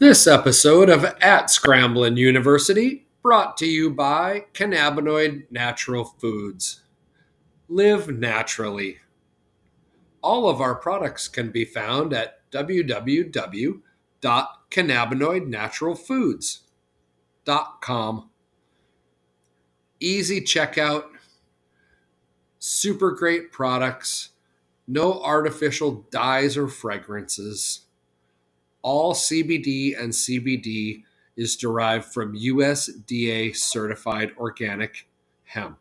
This episode of At Scramblin' University brought to you by Cannabinoid Natural Foods. Live naturally. All of our products can be found at www.cannabinoidnaturalfoods.com. Easy checkout, super great products, no artificial dyes or fragrances all CBD and CBD is derived from USDA certified organic hemp.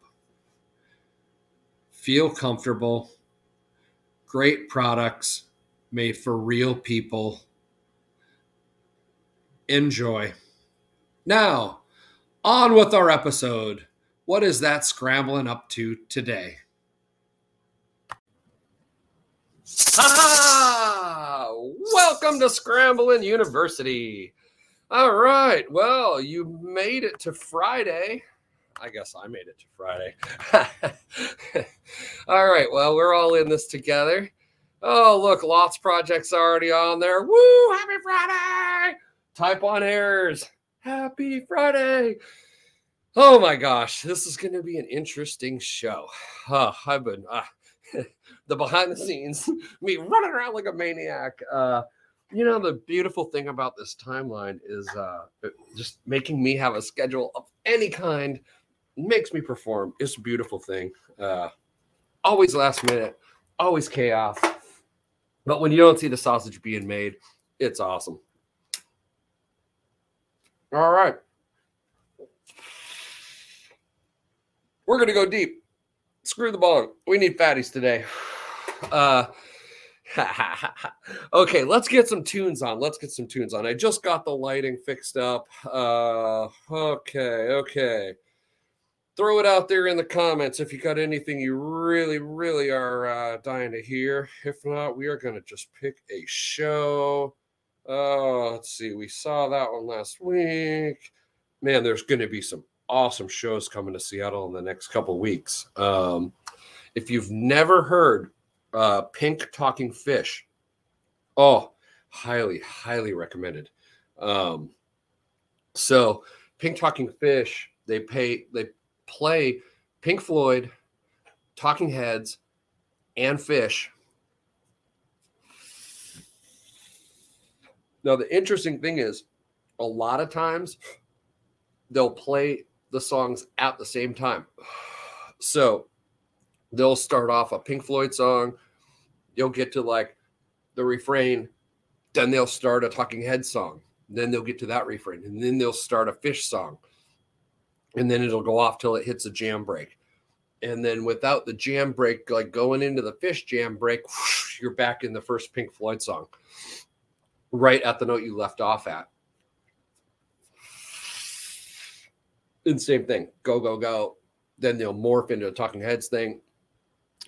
Feel comfortable. Great products made for real people. Enjoy. Now, on with our episode. What is that scrambling up to today? Ah, welcome to Scrambling University. All right. Well, you made it to Friday. I guess I made it to Friday. all right. Well, we're all in this together. Oh, look, lots of projects already on there. Woo! Happy Friday! Type one errors. Happy Friday. Oh my gosh, this is going to be an interesting show. Uh, I've been uh, the behind the scenes, me running around like a maniac. Uh, you know, the beautiful thing about this timeline is uh, just making me have a schedule of any kind makes me perform. It's a beautiful thing. Uh, always last minute, always chaos. But when you don't see the sausage being made, it's awesome. All right. We're going to go deep. Screw the bong. We need fatties today. Uh, okay, let's get some tunes on. Let's get some tunes on. I just got the lighting fixed up. Uh, okay, okay. Throw it out there in the comments if you got anything you really, really are uh, dying to hear. If not, we are going to just pick a show. Oh, let's see. We saw that one last week. Man, there's going to be some awesome shows coming to Seattle in the next couple weeks. Um, if you've never heard uh, Pink Talking Fish. Oh, highly, highly recommended. Um, so Pink Talking Fish, they pay they play Pink Floyd, Talking Heads, and Phish. Now the interesting thing is, a lot of times they'll play the songs at the same time. So they'll start off a Pink Floyd song, you'll get to like the refrain, then they'll start a Talking Head song, then they'll get to that refrain, and then they'll start a Phish song, and then it'll go off till it hits a jam break. And then without the jam break, like going into the Phish jam break, you're back in the first Pink Floyd song, right at the note you left off at. And same thing, go, go, go. Then they'll morph into a Talking Heads thing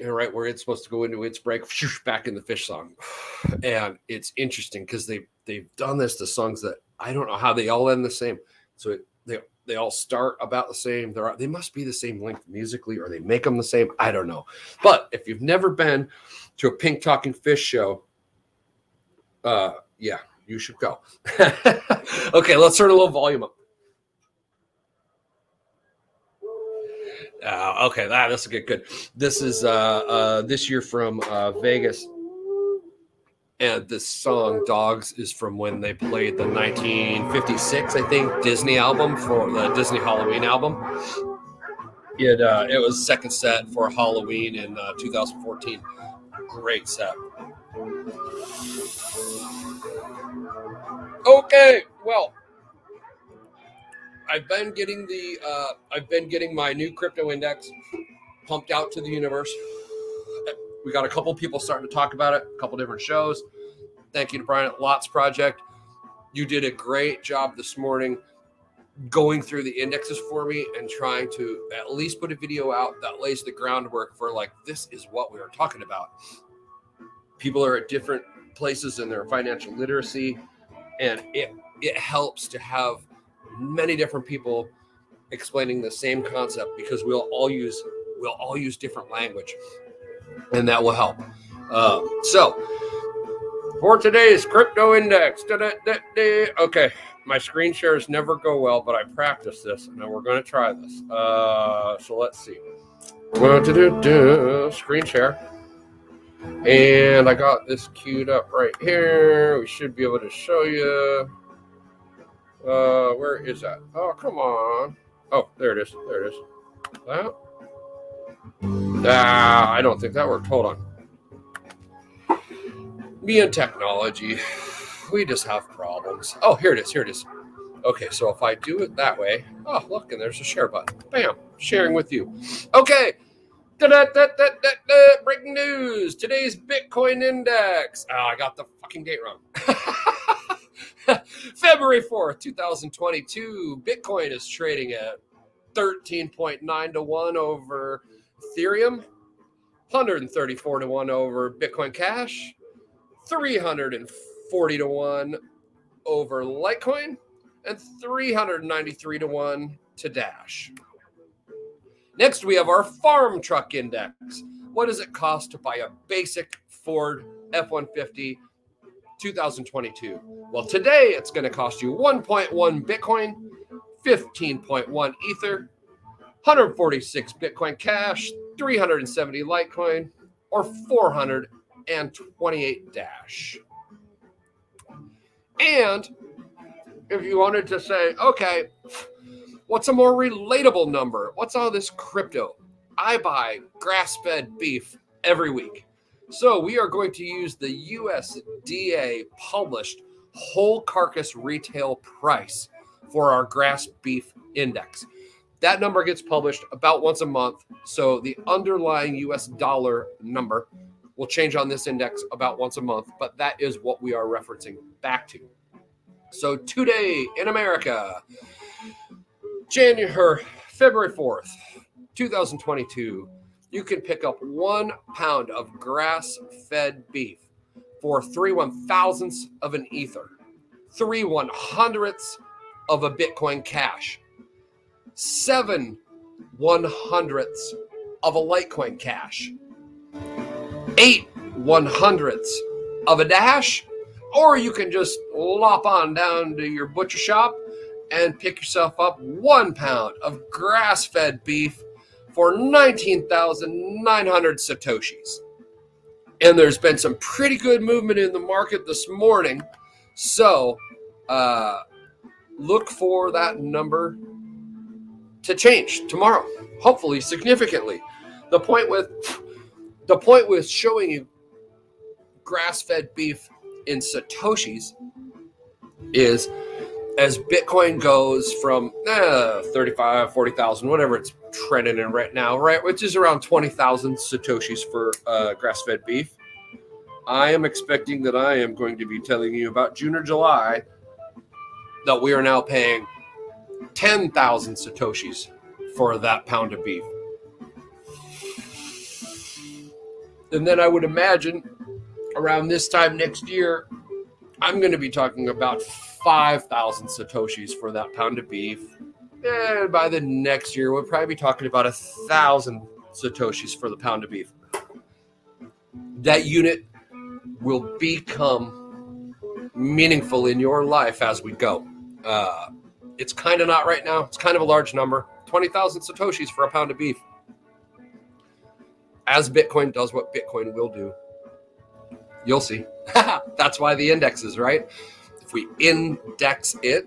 right where it's supposed to go into its break, back in the Phish song. And it's interesting because they they've done this to songs that I don't know how they all end the same. So it, they they all start about the same. They're they must be the same length musically, or they make them the same. I don't know. But if you've never been to a Pink Talking Fish show, uh, yeah, you should go. okay, let's turn a little volume up. Uh, okay, that this will get good. This is uh, uh, this year from uh, Vegas, and this song "Dogs" is from when they played the 1956, I think, Disney album for the Disney Halloween album. It uh, it was second set for Halloween in uh, 2014. Great set. Okay, well, I've been getting the uh, I've been getting my new crypto index pumped out to the universe. We got a couple people starting to talk about it, a couple different shows. Thank you to Brian at Lots Project. You did a great job this morning going through the indexes for me and trying to at least put a video out that lays the groundwork for like this is what we are talking about. People are at different places in their financial literacy and it it helps to have many different people explaining the same concept because we'll all use we'll all use different language and that will help um, so For today's crypto index. Okay, my screen shares never go well, but I practice this, and we're going to try this. Uh, so let's see. Screen share. And I got this queued up right here. We should be able to show you. Uh, where is that? Oh, come on. Oh, there it is. There it is. That? Ah, I don't think that worked. Hold on. Me and technology, we just have problems. Oh, here it is. Here it is. Okay, so if I do it that way, oh, look, and there's a share button. Bam, sharing with you. Okay. Breaking news. Today's Bitcoin index. Oh, I got the fucking date wrong. February 4th, 2022. Bitcoin is trading at 13.9 to 1 over Ethereum, 134 to 1 over Bitcoin Cash, 340 to 1 over Litecoin, and 393 to 1 to Dash. Next, we have our farm truck index. What does it cost to buy a basic Ford F 150 2022? Well, today it's going to cost you 1.1 Bitcoin, 15.1 Ether, 146 Bitcoin Cash, 370 Litecoin, or 428 Dash. And if you wanted to say, okay, What's a more relatable number? What's all this crypto? I buy grass fed beef every week. So we are going to use the USDA published whole carcass retail price for our grass beef index. That number gets published about once a month. So the underlying US dollar number will change on this index about once a month, but that is what we are referencing back to. So today in America, January, February 4th, 2022, you can pick up one pound of grass fed beef for three one thousandths of an ether, three one hundredths of a Bitcoin cash, seven one hundredths of a Litecoin cash, eight one hundredths of a dash, or you can just lop on down to your butcher shop and pick yourself up one pound of grass fed beef for 19,900 Satoshis. And there's been some pretty good movement in the market this morning. So uh, look for that number to change tomorrow, hopefully significantly. The point with the point with showing you grass-fed beef in satoshis is as Bitcoin goes from eh, 35, 40,000, whatever it's trending in right now, right, which is around 20,000 Satoshis for uh, grass fed beef. I am expecting that I am going to be telling you about June or July that we are now paying 10,000 Satoshis for that pound of beef. And then I would imagine around this time next year, I'm going to be talking about 5,000 Satoshis for that pound of beef. And by the next year, we'll probably be talking about a thousand Satoshis for the pound of beef. That unit will become meaningful in your life as we go. Uh, it's kind of not right now. It's kind of a large number 20,000 Satoshis for a pound of beef. As Bitcoin does what Bitcoin will do, you'll see. That's why the index is right if we index it,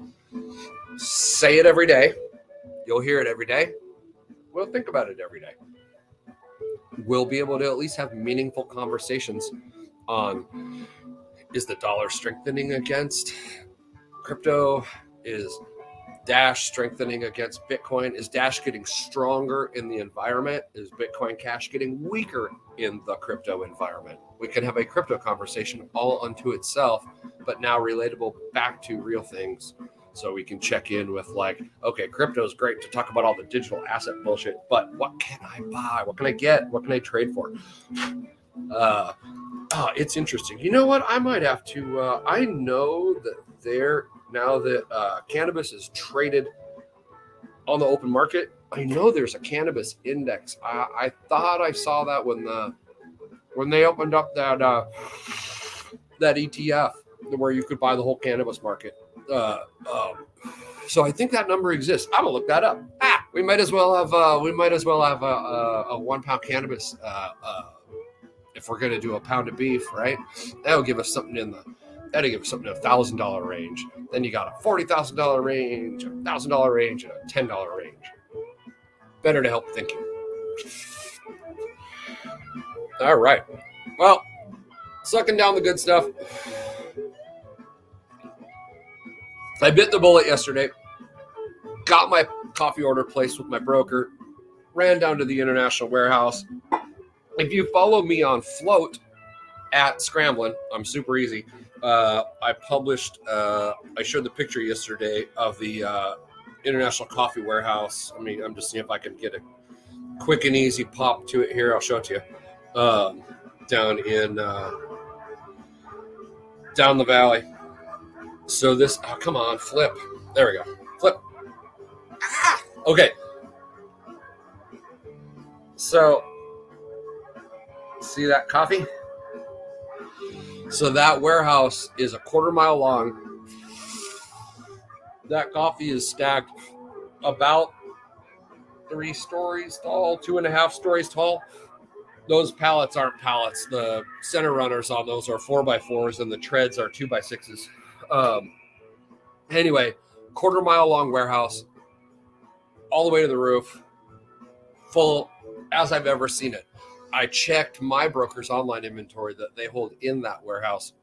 say it every day, you'll hear it every day. We'll think about it every day. We'll be able to at least have meaningful conversations on is the dollar strengthening against crypto? Is Dash strengthening against Bitcoin? Is Dash getting stronger in the environment? Is Bitcoin Cash getting weaker in the crypto environment? We can have a crypto conversation all unto itself, but now relatable back to real things. So we can check in with like, okay, crypto is great to talk about all the digital asset bullshit, but what can I buy? What can I get? What can I trade for? Uh, oh, it's interesting. You know what? I might have to. Uh, I know that there now that uh, cannabis is traded on the open market. I know there's a cannabis index. I, I thought I saw that when the when they opened up that uh, that ETF where you could buy the whole cannabis market. Uh, um, so I think that number exists. I'm gonna look that up. Ah, we might as well have uh, we might as well have a, a, a one pound cannabis uh, uh, if we're gonna do a pound of beef, right? That'll give us something in the that'll give us something in a thousand dollar range. Then you got a forty thousand dollar range, a thousand dollar range, and a ten dollar range. Better to help thinking. All right. Well, sucking down the good stuff. I bit the bullet yesterday. Got my coffee order placed with my broker. Ran down to the international warehouse. If you follow me on Float at Scramblin', I'm super easy. Uh, I published. Uh, I showed the picture yesterday of the uh, international coffee warehouse. I mean, I'm just seeing if I can get a quick and easy pop to it here. I'll show it to you. Um, down in uh, down the valley. So this, oh, come on, flip. There we go. Flip. Ah! Okay. So, see that coffee? So that warehouse is a quarter mile long. That coffee is stacked about three stories tall, two and a half stories tall. Those pallets aren't pallets. The center runners on those are four by fours, and the treads are two by sixes. Um, anyway, quarter mile long warehouse, all the way to the roof, full as I've ever seen it. I checked my broker's online inventory that they hold in that warehouse,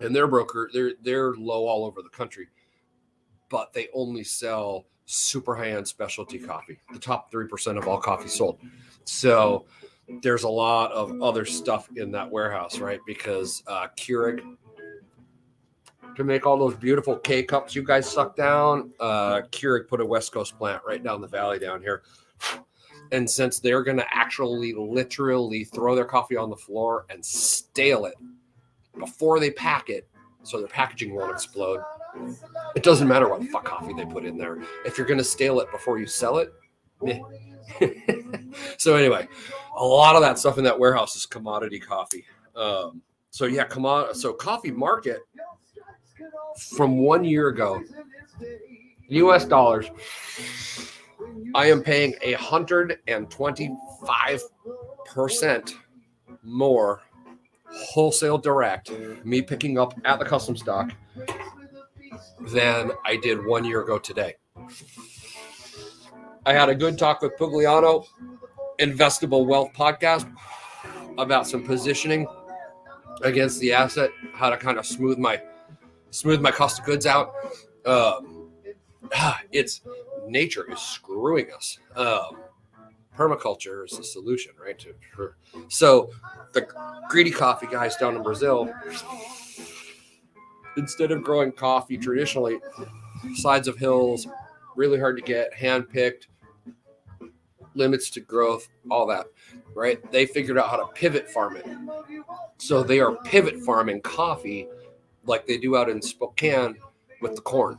and their broker they're they're low all over the country, but they only sell super high end specialty coffee, the top three percent of all coffee sold. So there's a lot of other stuff in that warehouse, right? Because uh, Keurig to make all those beautiful K cups you guys suck down. Uh, Keurig put a West Coast plant right down the valley down here. And since they're going to actually literally throw their coffee on the floor and stale it before they pack it, so their packaging won't explode, it doesn't matter what the fuck coffee they put in there. If you're going to stale it before you sell it, so anyway, a lot of that stuff in that warehouse is commodity coffee. Um, so yeah, come on. So coffee market from one year ago, US dollars, I am paying a hundred and twenty-five percent more wholesale direct, me picking up at the custom stock, than I did one year ago today. I had a good talk with Pugliano, Investable Wealth Podcast, about some positioning against the asset, how to kind of smooth my smooth my cost of goods out. Um, it's nature is screwing us. Um, permaculture is the solution, right? To, for, so the greedy coffee guys down in Brazil, instead of growing coffee traditionally, sides of hills, really hard to get, hand picked, limits to growth, all that, right? They figured out how to pivot farm it. So they are pivot farming coffee like they do out in Spokane with the corn.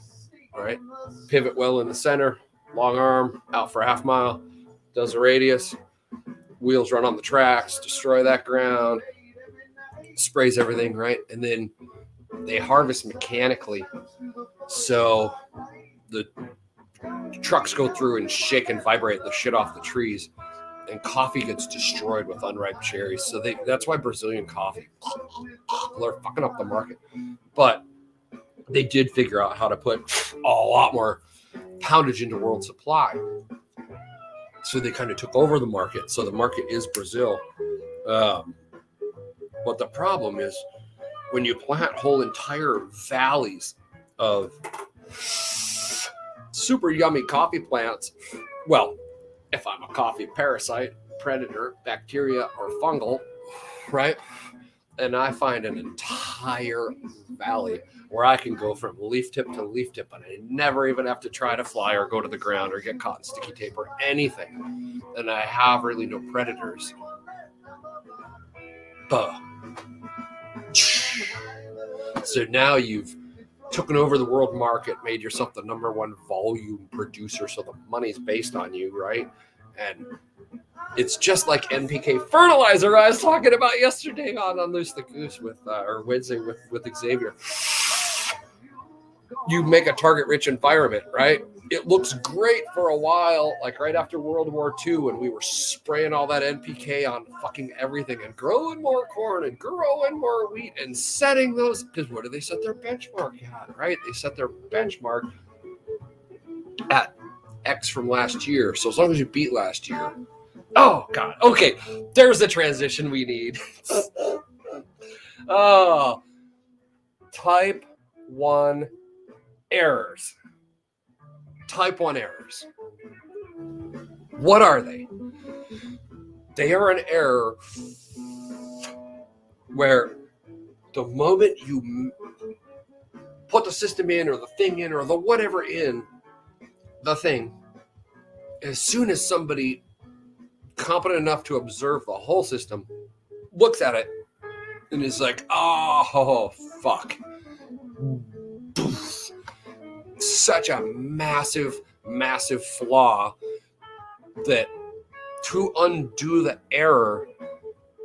right? Pivot well in the center, long arm, out for a half mile, does a radius, wheels run on the tracks, destroy that ground, sprays everything, right? And then they harvest mechanically. So the trucks go through and shake and vibrate the shit off the trees and coffee gets destroyed with unripe cherries. So they that's why Brazilian coffee they're fucking up the market. But they did figure out how to put a lot more poundage into world supply. So they kind of took over the market. So the market is Brazil. Um, but the problem is when you plant whole entire valleys of super yummy coffee plants, well, if I'm a coffee parasite, predator, bacteria, or fungal, right? And I find an entire valley where I can go from leaf tip to leaf tip, and I never even have to try to fly or go to the ground or get caught in sticky tape or anything. And I have really no predators. So now you've taken over the world market, made yourself the number one volume producer. So the money's based on you, right? And it's just like NPK fertilizer I was talking about yesterday on Unloose the Goose with, uh, or Wednesday with, with Xavier. You make a target rich environment, right? It looks great for a while, like right after World War II, when we were spraying all that NPK on fucking everything and growing more corn and growing more wheat and setting those. Because what do they set their benchmark at, right? They set their benchmark at X from last year. So as long as you beat last year, Oh God. Okay, there's the transition we need. oh, type one errors. Type one errors. What are they? They are an error where the moment you put the system in or the thing in or the whatever in the thing, as soon as somebody competent enough to observe the whole system, looks at it, and is like, oh, fuck. Such a massive, massive flaw that to undo the error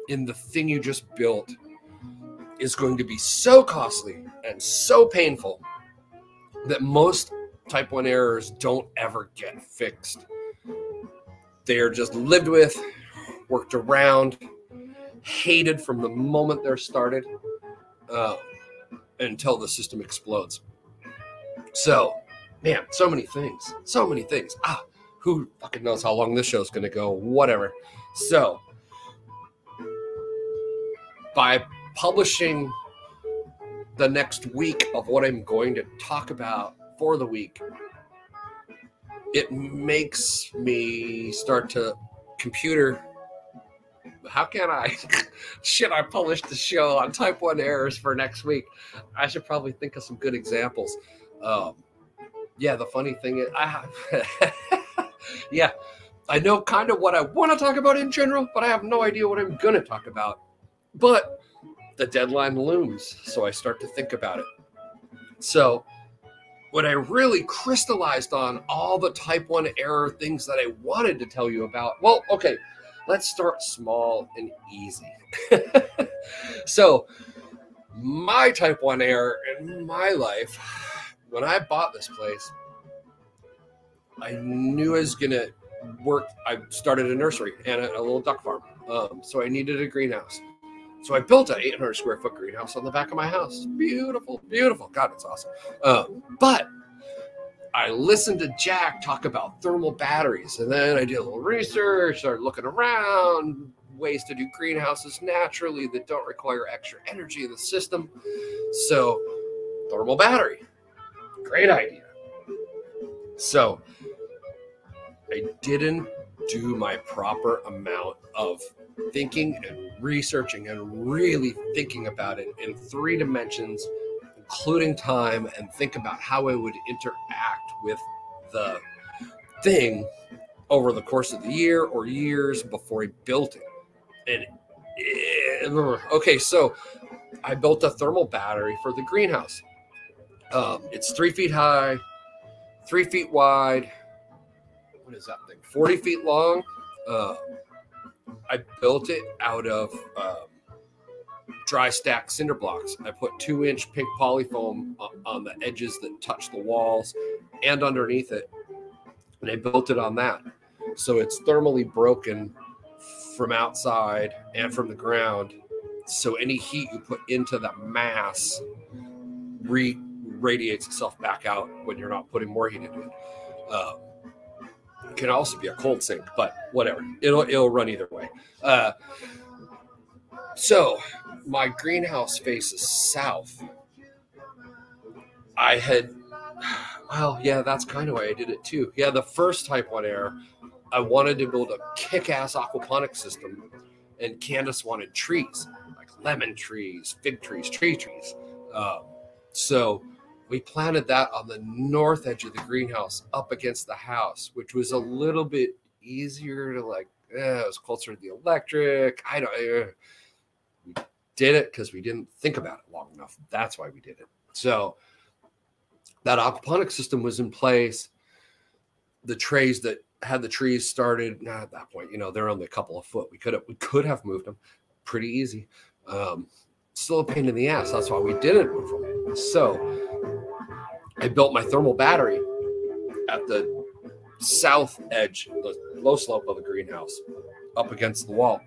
in the thing you just built is going to be so costly and so painful that most type 1 errors don't ever get fixed. They are just lived with, worked around, hated from the moment they're started uh, until the system explodes. So, man, so many things, so many things. Ah, who fucking knows how long this show's going to go? Whatever. So, by publishing the next week of what I'm going to talk about for the week, it makes me start to computer how can I? Shit, I published the show on type 1 errors for next week. I should probably think of some good examples. Um, yeah, the funny thing is, I yeah, I know kind of what I want to talk about in general, but I have no idea what I'm going to talk about. But the deadline looms, so I start to think about it. So what I really crystallized on all the type 1 error things that I wanted to tell you about, well, okay, let's start small and easy. so, my type 1 error in my life, when I bought this place, I knew I was going to work. I started a nursery and a, a little duck farm. Um, so, I needed a greenhouse. So I built an 800 square foot greenhouse on the back of my house. Beautiful, beautiful. God, it's awesome. Um, but I listened to Jack talk about thermal batteries, and then I did a little research, started looking around ways to do greenhouses naturally that don't require extra energy in the system. So, thermal battery, great idea. So, I didn't do my proper amount of thinking and researching and really thinking about it in three dimensions, including time, and think about how I would interact with the thing over the course of the year or years before I built it. And eh, okay, so I built a thermal battery for the greenhouse. Um, it's three feet high, three feet wide. What is that thing? 40 feet long. Uh, I built it out of um, dry stack cinder blocks. I put two inch pink polyfoam on the edges that touch the walls and underneath it. And I built it on that. So it's thermally broken from outside and from the ground. So any heat you put into the mass re- radiates itself back out when you're not putting more heat into it. Um, can also be a cold sink, but whatever. It'll it'll run either way. Uh, so my greenhouse faces south. I had, well, yeah, that's kind of why I did it too. Yeah, the first Type One Error, I wanted to build a kick-ass aquaponic system, and Candace wanted trees, like lemon trees, fig trees, tree trees. Um, so we planted that on the north edge of the greenhouse up against the house, which was a little bit easier to like, eh, it was closer to the electric. I don't, eh. we did it because we didn't think about it long enough. That's why we did it. So that aquaponic system was in place. The trays that had the trees started nah, at that point, you know, they're only a couple of foot. We could have we could have moved them pretty easy. Um, still a pain in the ass. That's why we didn't move them. So I built my thermal battery at the south edge, the low slope of the greenhouse, up against the wall.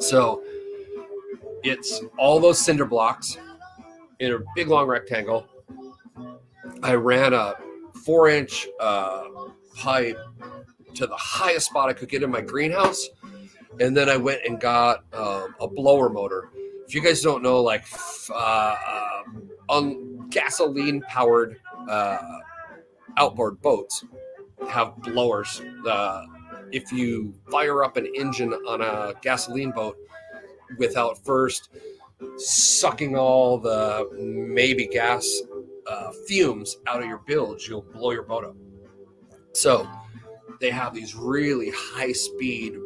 So it's all those cinder blocks in a big long rectangle. I ran a four inch uh, pipe to the highest spot I could get in my greenhouse. And then I went and got um, a blower motor. If you guys don't know, like uh, on gasoline powered uh, outboard boats have blowers. Uh, if you fire up an engine on a gasoline boat without first sucking all the maybe gas uh, fumes out of your bilge, you'll blow your boat up. So they have these really high speed,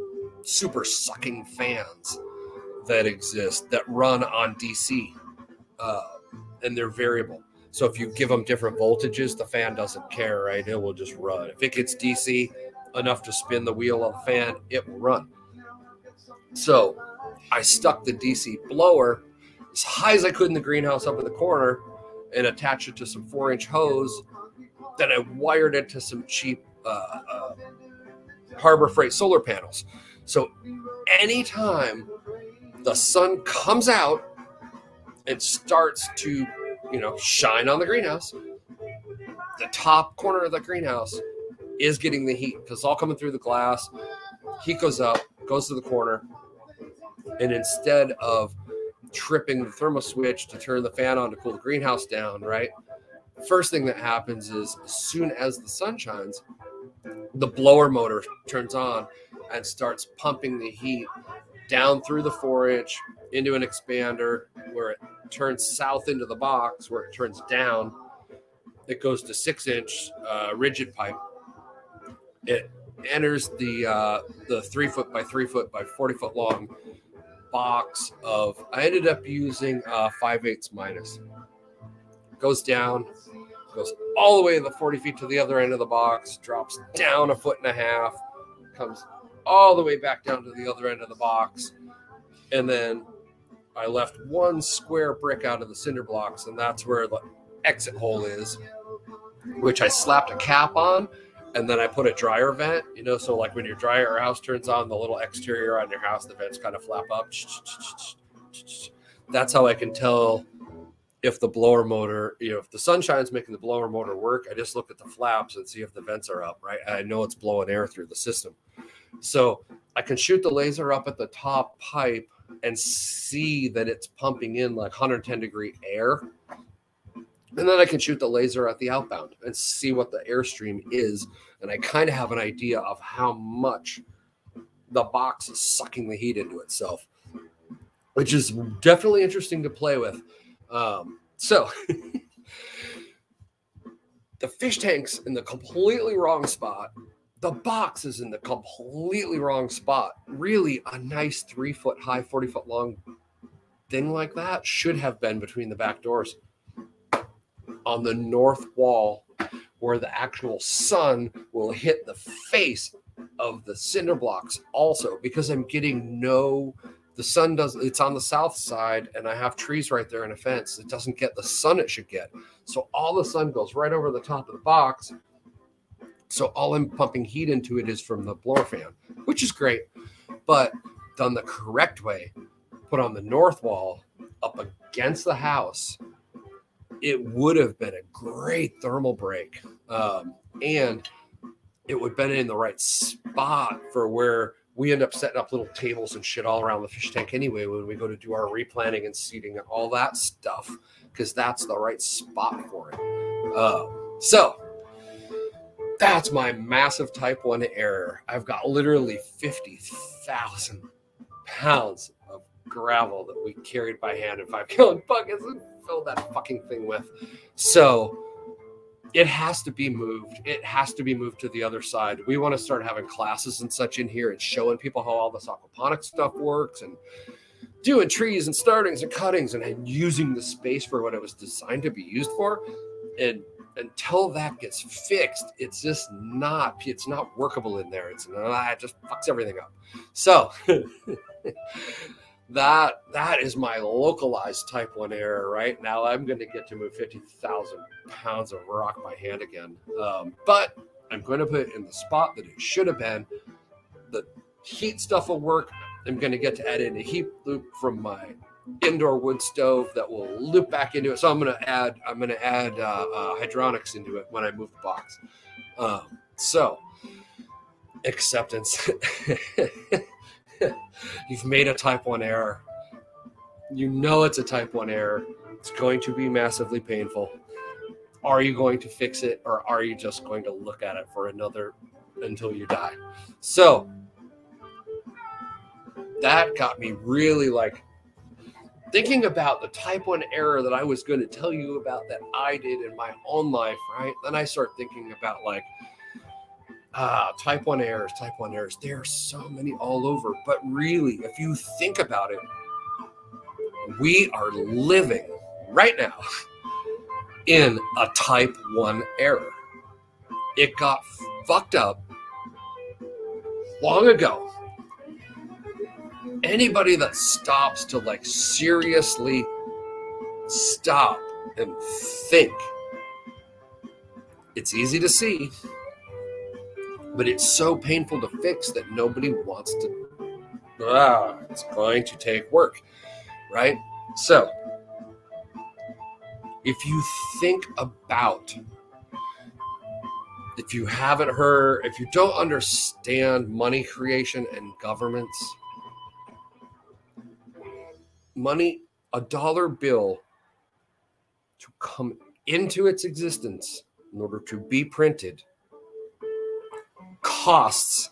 super sucking fans that exist that run on DC, uh, and they're variable. So if you give them different voltages, the fan doesn't care, right? It will just run. If it gets DC enough to spin the wheel of the fan, it will run. So I stuck the DC blower as high as I could in the greenhouse up in the corner and attached it to some four inch hose. Then I wired it to some cheap uh, uh, Harbor Freight solar panels. So anytime the sun comes out and starts to, you know, shine on the greenhouse, the top corner of the greenhouse is getting the heat because it's all coming through the glass. Heat goes up, goes to the corner, and instead of tripping the thermal switch to turn the fan on to cool the greenhouse down, right? First thing that happens is as soon as the sun shines, the blower motor turns on and starts pumping the heat down through the four inch into an expander where it turns south into the box, where it turns down. It goes to six inch uh, rigid pipe. It enters the uh, the three foot by three foot by 40 foot long box of, I ended up using uh, 5 eighths minus. Goes down, goes all the way the 40 feet to the other end of the box, drops down a foot and a half, comes all the way back down to the other end of the box. And then I left one square brick out of the cinder blocks, and that's where the exit hole is, which I slapped a cap on and then I put a dryer vent, you know, so like when your dryer house turns on, the little exterior on your house, the vents kind of flap up. That's how I can tell if the blower motor, you know, if the sunshine's making the blower motor work. I just look at the flaps and see if the vents are up, right? I know it's blowing air through the system. So I can shoot the laser up at the top pipe and see that it's pumping in like 110 degree air and then I can shoot the laser at the outbound and see what the airstream is. And I kind of have an idea of how much the box is sucking the heat into itself, which is definitely interesting to play with. Um, so the fish tank's in the completely wrong spot. The box is in the completely wrong spot. Really, a nice three foot high, 40 foot long thing like that should have been between the back doors on the north wall where the actual sun will hit the face of the cinder blocks also because I'm getting no the sun does it's on the south side and I have trees right there and a fence. It doesn't get the sun it should get. So all the sun goes right over the top of the box. So all I'm pumping heat into it is from the blower fan, which is great. But done the correct way, put on the north wall up against the house it would have been a great thermal break. Um, and it would have been in the right spot for where we end up setting up little tables and shit all around the fish tank anyway when we go to do our replanting and seeding and all that stuff because that's the right spot for it. Uh, so that's my massive type 1 error. I've got literally 50,000 pounds of gravel that we carried by hand in five gallon buckets and filled that fucking thing with. So it has to be moved. It has to be moved to the other side. We want to start having classes and such in here and showing people how all this aquaponics stuff works and doing trees and startings and cuttings and using the space for what it was designed to be used for. And until that gets fixed, it's just not it's not workable in there. It's not, it just fucks everything up. So that that is my localized type one error right now i'm going to get to move 50000 pounds of rock by hand again um, but i'm going to put it in the spot that it should have been the heat stuff will work i'm going to get to add in a heat loop from my indoor wood stove that will loop back into it so i'm going to add i'm going to add uh, uh, hydronics into it when i move the box um, so acceptance You've made a type 1 error. You know it's a type 1 error. It's going to be massively painful. Are you going to fix it or are you just going to look at it for another until you die? So that got me really like thinking about the type 1 error that I was going to tell you about that I did in my own life, right? Then I start thinking about like, ah, type 1 errors, type 1 errors. There are so many all over. But really, if you think about it, we are living right now in a type 1 error. It got fucked up long ago. Anybody that stops to like seriously stop and think, it's easy to see but it's so painful to fix that nobody wants to. Ah, it's going to take work, right? So, if you think about, if you haven't heard, if you don't understand money creation and governments, money, a dollar bill to come into its existence in order to be printed costs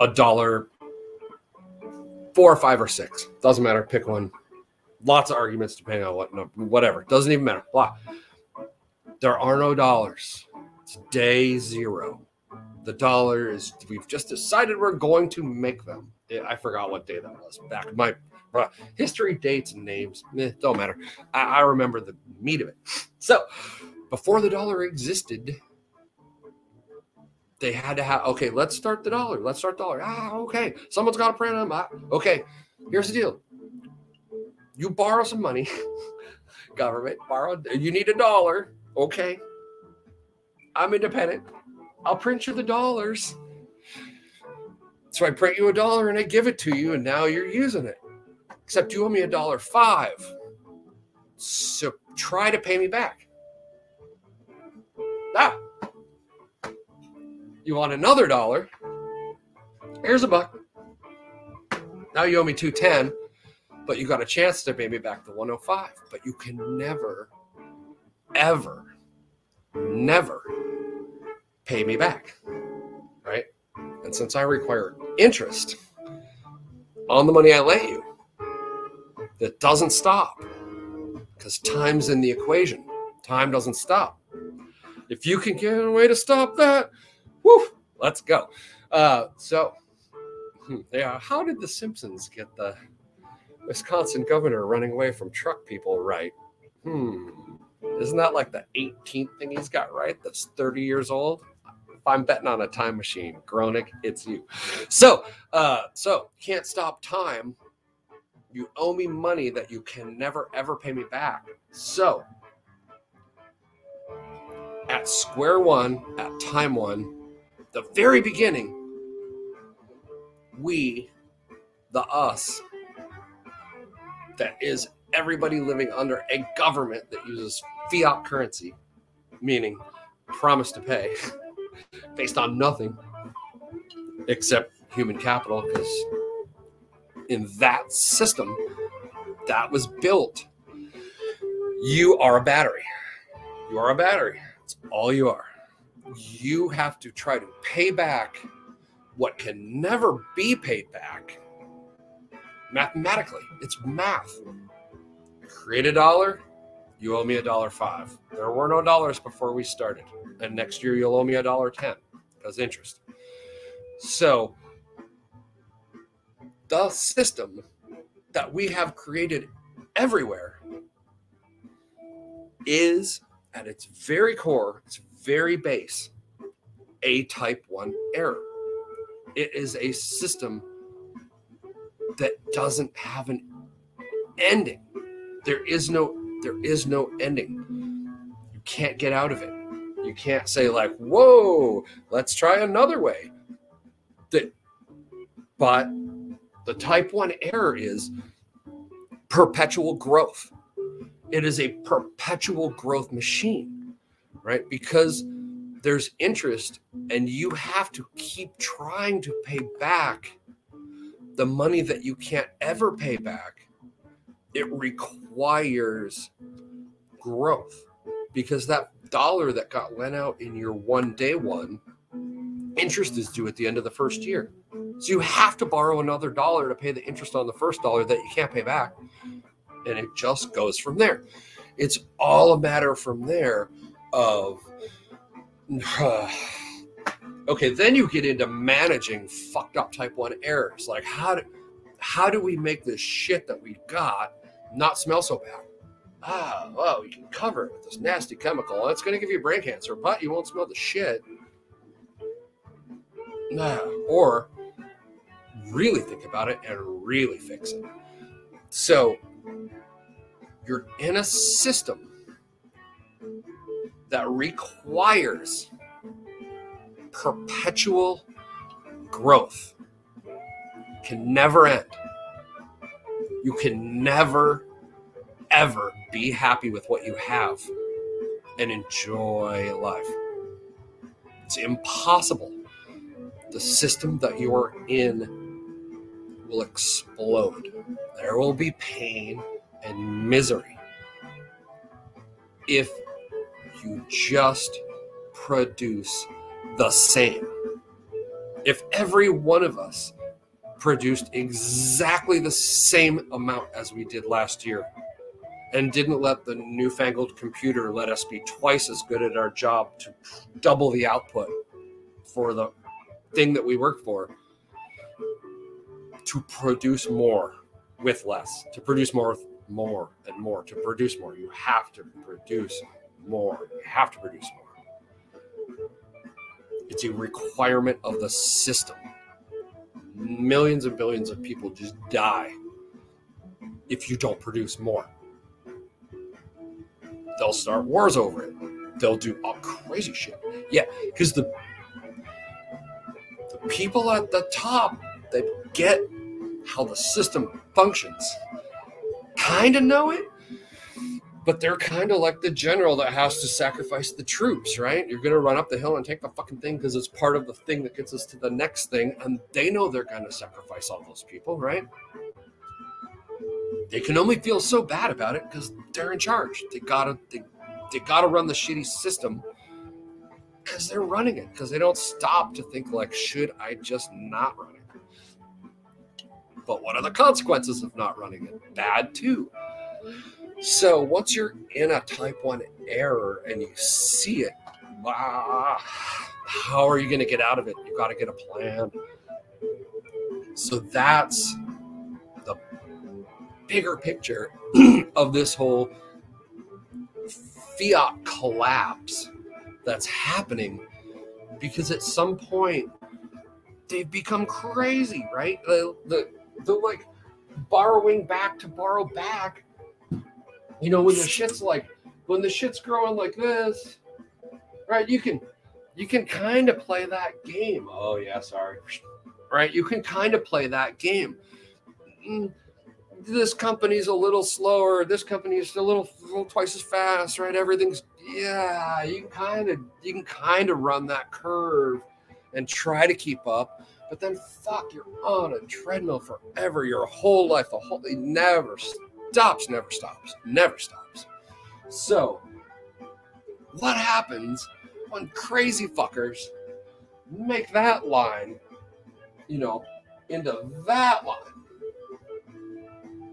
a dollar four or five or six. Doesn't matter. Pick one. Lots of arguments depending on what, whatever. Doesn't even matter. Blah. There are no dollars. It's day zero. The dollar is, we've just decided we're going to make them. I forgot what day that was back. My uh, history, dates, and names, eh, don't matter. I, I remember the meat of it. So, before the dollar existed, they had to have okay let's start the dollar let's start the dollar ah okay someone's got to print them ah, okay here's the deal you borrow some money government borrow you need a dollar okay i'm independent i'll print you the dollars so i print you a dollar and i give it to you and now you're using it except you owe me a dollar five so try to pay me back ah you want another dollar? Here's a buck. Now you owe me 210, but you got a chance to pay me back the 105. But you can never, ever, never pay me back. Right? And since I require interest on the money I lent you, that doesn't stop because time's in the equation. Time doesn't stop. If you can get a way to stop that, Woo, let's go. Uh, so, hmm, yeah, how did the Simpsons get the Wisconsin governor running away from truck people right? Hmm, isn't that like the 18th thing he's got right? That's 30 years old. If I'm betting on a time machine, Gronick, it's you. So, uh, so can't stop time. You owe me money that you can never ever pay me back. So, at square one, at time one, the very beginning, we, the us, that is everybody living under a government that uses fiat currency, meaning promise to pay based on nothing except human capital, because in that system, that was built. You are a battery. You are a battery. That's all you are you have to try to pay back what can never be paid back mathematically. It's math. Create a dollar, you owe me a dollar five. There were no dollars before we started. And next year you'll owe me a dollar ten because interest. So the system that we have created everywhere is at its very core, its very base, a type 1 error. It is a system that doesn't have an ending. There is no there is no ending. You can't get out of it. You can't say like, "Whoa, let's try another way." That but the type 1 error is perpetual growth. It is a perpetual growth machine, right? Because there's interest and you have to keep trying to pay back the money that you can't ever pay back. It requires growth because that dollar that got lent out in your one day one interest is due at the end of the first year. So you have to borrow another dollar to pay the interest on the first dollar that you can't pay back. And it just goes from there. It's all a matter from there of okay, then you get into managing fucked up type 1 errors. Like how do how do we make this shit that we got not smell so bad? Ah, well, we can cover it with this nasty chemical. It's going to give you brain cancer, but you won't smell the shit. Nah, or really think about it and really fix it. So you're in a system that requires perpetual growth. Can never end. You can never ever be happy with what you have and enjoy life. It's impossible the system that you're in will explode there will be pain and misery if you just produce the same. If every one of us produced exactly the same amount as we did last year and didn't let the newfangled computer let us be twice as good at our job to double the output for the thing that we work for to produce more with less to produce more with more and more to produce more you have to produce more. You have to produce more. It's a requirement of the system. Millions and billions of people just die if you don't produce more. They'll start wars over it. They'll do all crazy shit. Yeah, because the people at the top that get how the system functions kind of know it, but they're kind of like the general that has to sacrifice the troops, right? You're going to run up the hill and take the fucking thing because it's part of the thing that gets us to the next thing. And they know they're going to sacrifice all those people, right? They can only feel so bad about it because they're in charge. They gotta they, they gotta run the shitty system because they're running it because they don't stop to think like, should I just not run it? But what are the consequences of not running it? Bad too. So once you're in a type 1 error and you see it, ah, how are you going to get out of it? You've got to get a plan. So that's the bigger picture of this whole fiat collapse that's happening because at some point they've become crazy, right? The, the, like borrowing back to borrow back you know, when the shit's like when the shit's growing like this, right? You can you can kind of play that game. Oh yeah, sorry. Right? You can kind of play that game. Mm, this company's a little slower. This company is a little, little twice as fast, right? Everything's yeah. You kind of you can kind of run that curve and try to keep up, but then fuck, you're on a treadmill forever. Your whole life, the whole it never stops, never stops, never stops. So, what happens when crazy fuckers make that line, you know, into that line?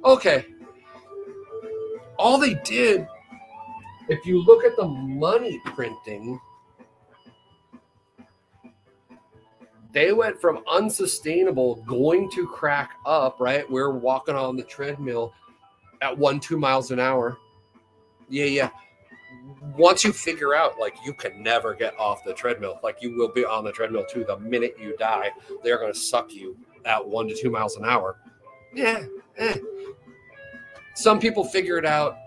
Okay. All they did, if you look at the money printing, they went from unsustainable going to crack up, right? We're walking on the treadmill at one, two miles an hour. Yeah, yeah. once you figure out like you can never get off the treadmill, like you will be on the treadmill too the minute you die, they're going to suck you at one to two miles an hour. Yeah. Eh. Some people figure it out.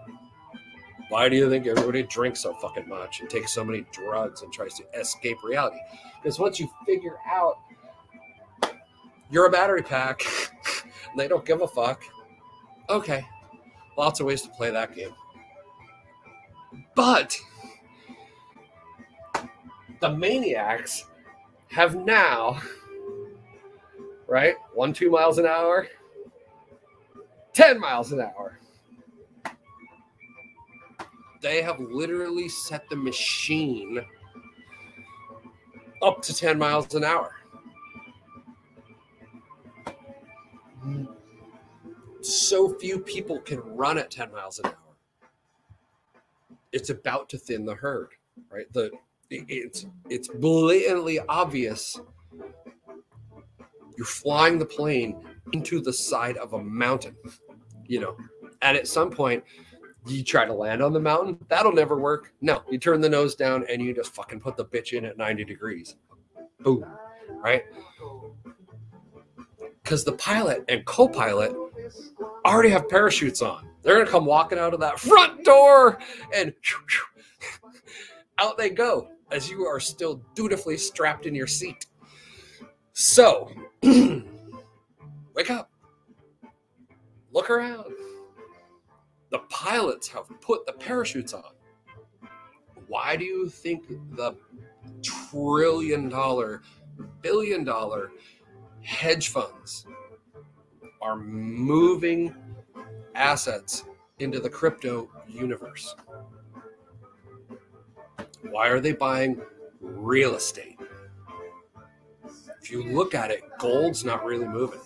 Why do you think everybody drinks so fucking much and takes so many drugs and tries to escape reality? Because once you figure out you're a battery pack, they don't give a fuck. Okay, lots of ways to play that game. But the maniacs have now, right? One, two miles an hour, 10 miles an hour. They have literally set the machine up to 10 miles an hour. So few people can run at 10 miles an hour it's about to thin the herd, right? The it's it's blatantly obvious. You're flying the plane into the side of a mountain, you know, and at some point you try to land on the mountain. That'll never work. No, you turn the nose down and you just fucking put the bitch in at 90 degrees. Boom, right? Because the pilot and co pilot already have parachutes on. They're going to come walking out of that front door and out they go as you are still dutifully strapped in your seat. So, wake up. Look around. The pilots have put the parachutes on. Why do you think the trillion dollar, billion dollar hedge funds are moving assets into the crypto universe. Why are they buying real estate? If you look at it, gold's not really moving,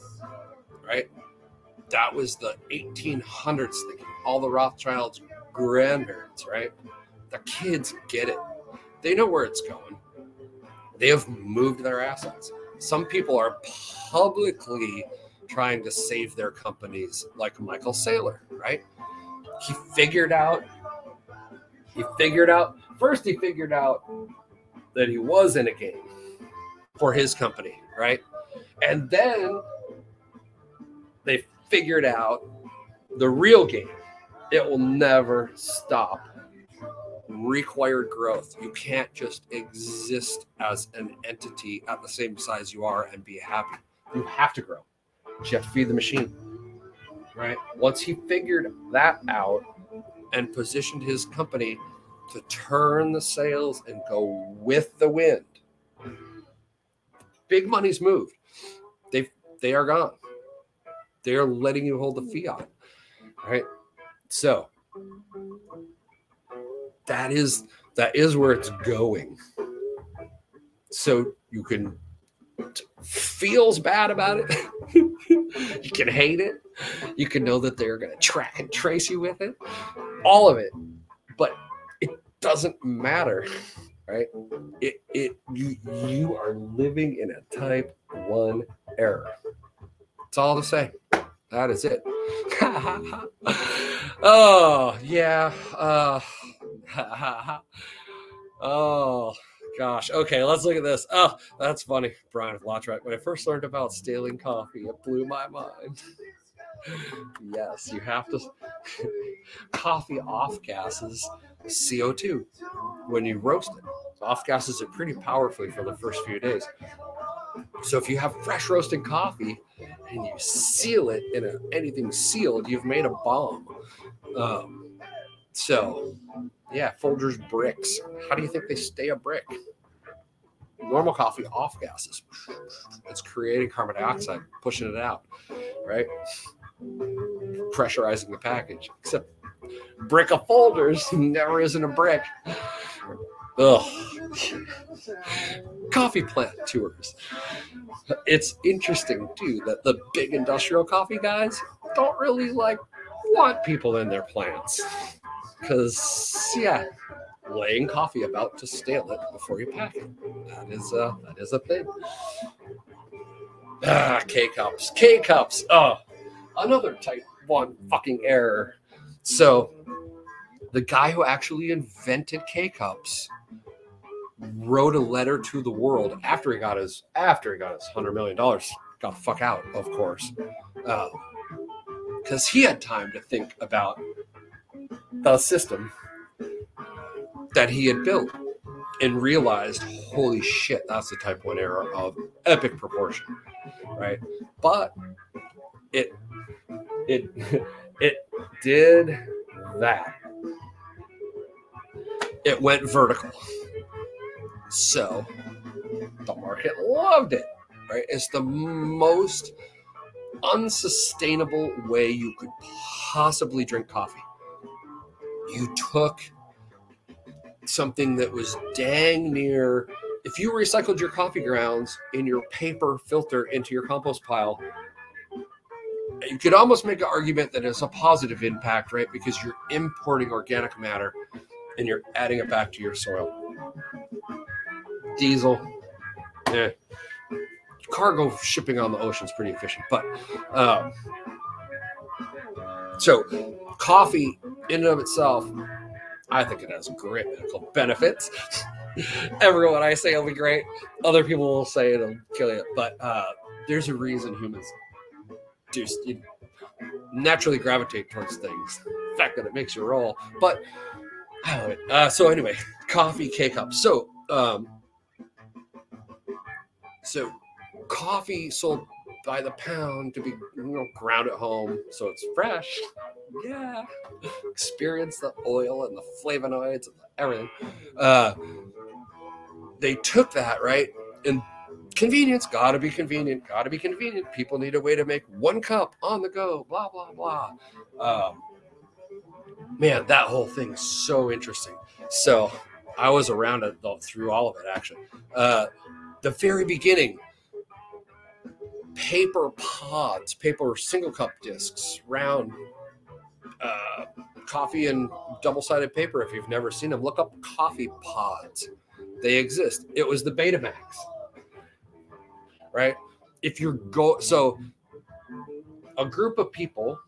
right? That was the 1800s thinking. All the Rothschilds' grandparents, right? The kids get it. They know where it's going. They have moved their assets. Some people are publicly trying to save their companies, like Michael Saylor, right? He figured out, he figured out, first, he figured out that he was in a game for his company, right? And then they figured out the real game. It will never stop. Required growth. You can't just exist as an entity at the same size you are and be happy. You have to grow you have to feed the machine. Right. Once he figured that out and positioned his company to turn the sails and go with the wind, big money's moved. They they are gone. They are letting you hold the fiat. Right. So that is that is where it's going. So you can feels bad about it. you can hate it. You can know that they're going to track and trace you with it. All of it. But it doesn't matter, right? It it you you are living in a type 1 error. It's all to say. That is it. oh, yeah. Uh, oh, gosh. Okay, let's look at this. Oh, that's funny. Brian Lotrack. When I first learned about stealing coffee, it blew my mind. yes, you have to. coffee off gases CO2 when you roast it. Off gases it pretty powerfully for the first few days. So if you have fresh roasted coffee and you seal it in a, anything sealed, you've made a bomb. Um, so yeah, Folgers bricks. How do you think they stay a brick? Normal coffee off gases. It's creating carbon dioxide, pushing it out, right? Pressurizing the package. Except brick of Folgers never isn't a brick. Ugh. coffee plant tours. It's interesting too that the big industrial coffee guys don't really like want people in their plants. Because yeah, laying coffee about to stale it before you pack it. That is a that is a thing. Ah, K cups, K cups. Oh, another type one fucking error. So the guy who actually invented K cups wrote a letter to the world after he got his after he got his hundred million dollars. Got the fuck out, of course, because uh, he had time to think about the system that he had built and realized, holy shit, that's the type one error of epic proportion, right? But it it it did that. It went vertical. So the market loved it, right? It's the most unsustainable way you could possibly drink coffee. You took something that was dang near if you recycled your coffee grounds in your paper filter into your compost pile you could almost make an argument that it's a positive impact right because you're importing organic matter and you're adding it back to your soil diesel yeah cargo shipping on the ocean is pretty efficient but um, so coffee in and of itself I think it has great medical benefits. Everyone I say it'll be great. Other people will say it'll kill you. But uh, there's a reason humans do you naturally gravitate towards things. The fact that it makes you roll. But I love it. Uh, so anyway, coffee K cups. So um, so coffee sold by the pound to be you know, ground at home so it's fresh. Yeah. Experience the oil and the flavonoids and everything. Uh, they took that, right? And convenience, gotta be convenient, gotta be convenient. People need a way to make one cup on the go, blah, blah, blah. Um, man, that whole thing is so interesting. So I was around it through all of it, actually. Uh, the very beginning, paper pods, paper single cup discs, round uh, coffee and double sided paper. If you've never seen them, look up coffee pods. They exist. It was the Betamax, right? If you're go so a group of people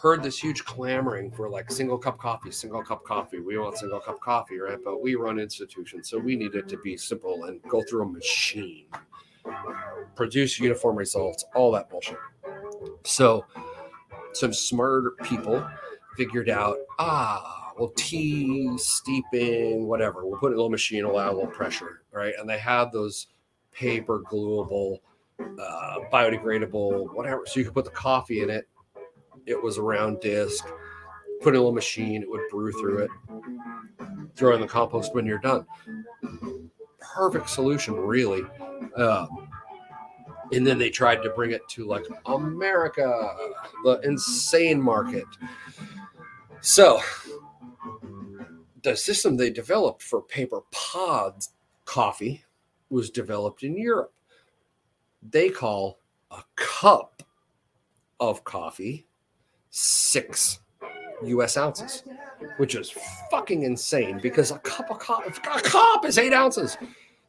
heard this huge clamoring for like single cup coffee, single cup coffee. We want single cup coffee, right? But we run institutions, so we need it to be simple and go through a machine produce uniform results, all that bullshit. So some smarter people figured out, ah, well, tea, steeping, whatever. We'll put a little machine, allow a little pressure, right? And they have those paper gluable, uh, biodegradable, whatever. So you can put the coffee in it. It was a round disc. Put in a little machine, it would brew through it. Throw in the compost when you're done. Perfect solution, really. Um, and then they tried to bring it to like America, the insane market. So the system they developed for paper pods coffee was developed in Europe. They call a cup of coffee six US ounces, which is fucking insane because a cup of coffee, a cup is eight ounces.